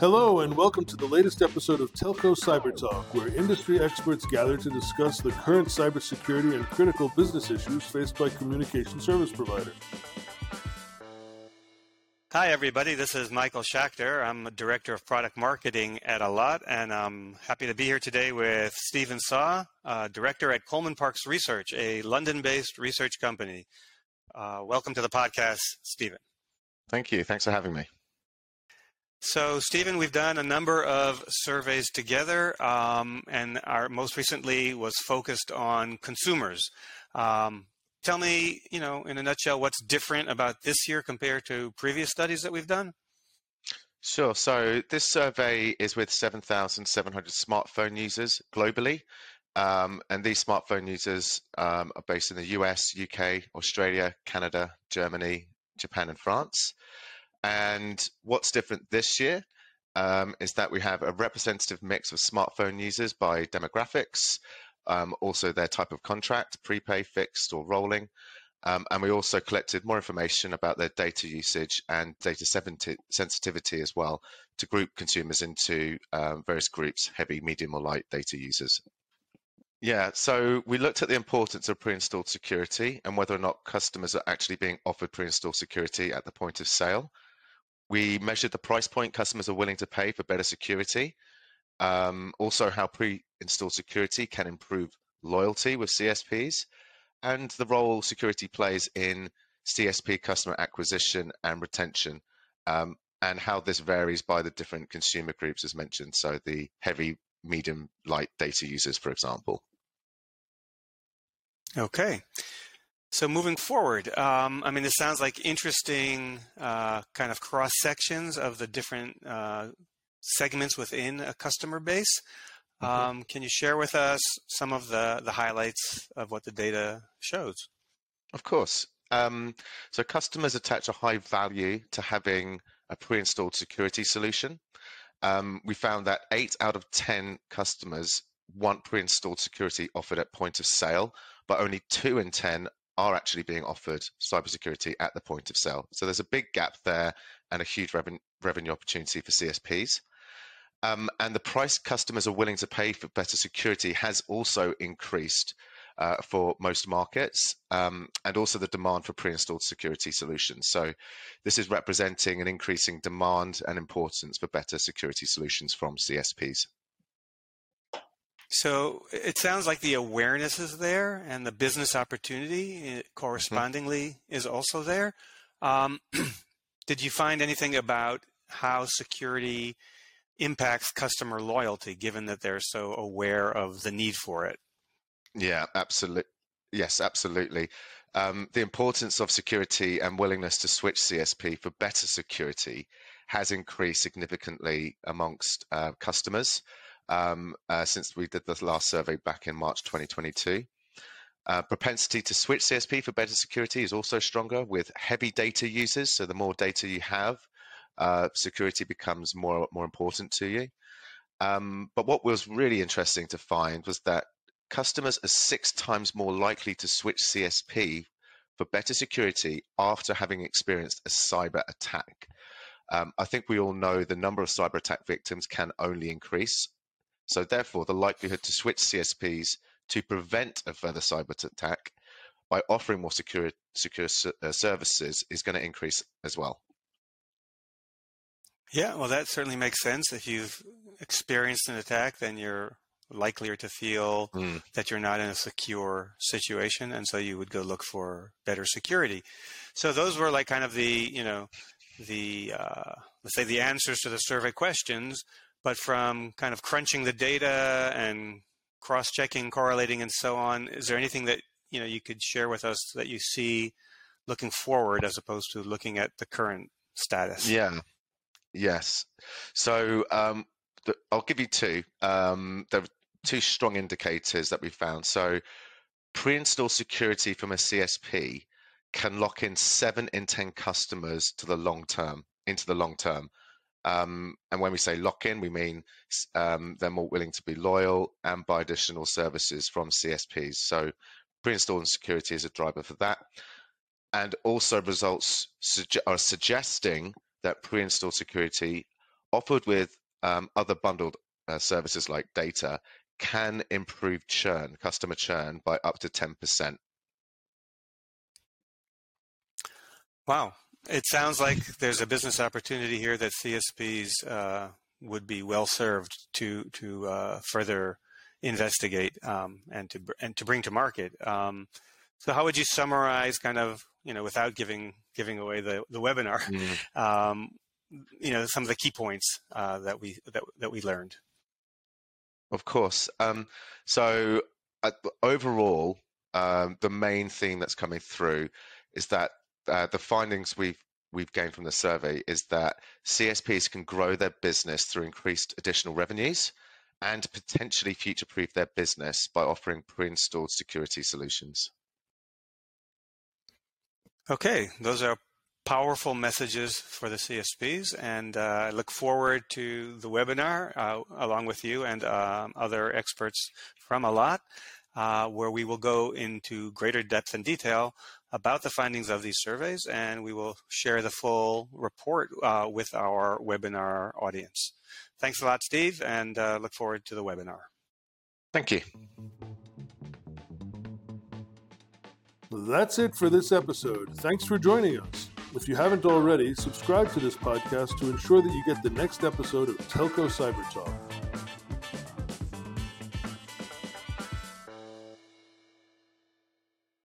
Hello, and welcome to the latest episode of Telco Cyber Talk, where industry experts gather to discuss the current cybersecurity and critical business issues faced by communication service providers. Hi, everybody. This is Michael Schachter. I'm a Director of Product Marketing at Allot, and I'm happy to be here today with Stephen Saw, uh, Director at Coleman Parkes Research, a London based research company. Uh, welcome to the podcast, Stephen. Thank you. Thanks for having me. So, Stephen, we've done a number of surveys together, um, and our most recently was focused on consumers. Um, tell me, you know, in a nutshell, what's different about this year compared to previous studies that we've done? Sure. So this survey is with 7,700 smartphone users globally. Um, and these smartphone users um, are based in the US, UK, Australia, Canada, Germany, Japan, and France. And what's different this year um, is that we have a representative mix of smartphone users by demographics, um, also their type of contract, prepay, fixed, or rolling. Um, and we also collected more information about their data usage and data sensitivity as well to group consumers into um, various groups, heavy, medium, or light data users. Yeah, so we looked at the importance of pre-installed security and whether or not customers are actually being offered pre-installed security at the point of sale. We measured the price point customers are willing to pay for better security um, also, how pre installed security can improve loyalty with CSPs, and the role security plays in CSP customer acquisition and retention, um, and how this varies by the different consumer groups, as mentioned. So, the heavy, medium, light data users, for example. Okay. So moving forward, um, I mean, this sounds like interesting uh, kind of cross sections of the different uh, segments within a customer base. Mm-hmm. Um, can you share with us some of the, the highlights of what the data shows? Of course. Um, so customers attach a high value to having a pre-installed security solution. Um, we found that eight out of 10 customers want pre-installed security offered at point of sale, but only two in 10 are actually being offered cybersecurity at the point of sale. So there's a big gap there and a huge revenue, revenue opportunity for CSPs. Um, and the price customers are willing to pay for better security has also increased uh, for most markets, um, and also the demand for pre-installed security solutions. So, this is representing an increasing demand and importance for better security solutions from CSPs. So it sounds like the awareness is there, and the business opportunity eh, mm-hmm. correspondingly mm-hmm. is also there. Um, did you find anything about how security impacts customer loyalty given that they're so aware of the need for it. Yeah, absolutely. Yes, absolutely. Um, the importance of security and willingness to switch CSP for better security has increased significantly amongst uh, customers um, uh, since we did the last survey back in March 2022. Uh, propensity to switch CSP for better security is also stronger with heavy data users. So the more data you have, uh, security becomes more more important to you. Um, but what was really interesting to find was that customers are six times more likely to switch CSP for better security after having experienced a cyber attack. Um, I think we all know the number of cyber attack victims can only increase. So, therefore, the likelihood to switch CSPs to prevent a further cyber attack by offering more secure, secure uh, services is going to increase as well. Yeah, well, that certainly makes sense. If you've experienced an attack, then you're likelier to feel mm. that you're not in a secure situation, and so you would go look for better security. So those were like kind of the you know the uh, let's say the answers to the survey questions, but from kind of crunching the data and cross-checking, correlating, and so on. Is there anything that you know you could share with us that you see looking forward as opposed to looking at the current status? Yeah. Yes. So um, the, I'll give you two. Um, there are two strong indicators that we found. So pre-install security from a CSP can lock in seven in 10 customers to the long term, into the long term. Um, and when we say lock in, we mean um, they're more willing to be loyal and buy additional services from CSPs. So pre-install security is a driver for that. And also results suge- are suggesting that pre-installed security offered with um, other bundled uh, services like data, can improve churn, customer churn, by up to 10%. Wow. It sounds like there's a business opportunity here that CSPs uh, would be well served to to uh, further investigate um, and to and to bring to market. Um, so, how would you summarize, kind of, you know, without giving giving away the the webinar, mm. um, you know, some of the key points uh, that we that that we learned? Of course. Um, so, overall, um, the main thing that's coming through is that uh, the findings we've we've gained from the survey is that CSPs can grow their business through increased additional revenues and potentially future-proof their business by offering pre-installed security solutions. Okay, those are powerful messages for the CSPs, and uh, I look forward to the webinar uh, along with you and um, other experts from Allot, uh, where we will go into greater depth and detail about the findings of these surveys, and we will share the full report uh, with our webinar audience. Thanks a lot, Steve, and uh, look forward to the webinar. Thank you. That's it for this episode. Thanks for joining us. If you haven't already, subscribe to this podcast to ensure that you get the next episode of Telco Cyber Talk.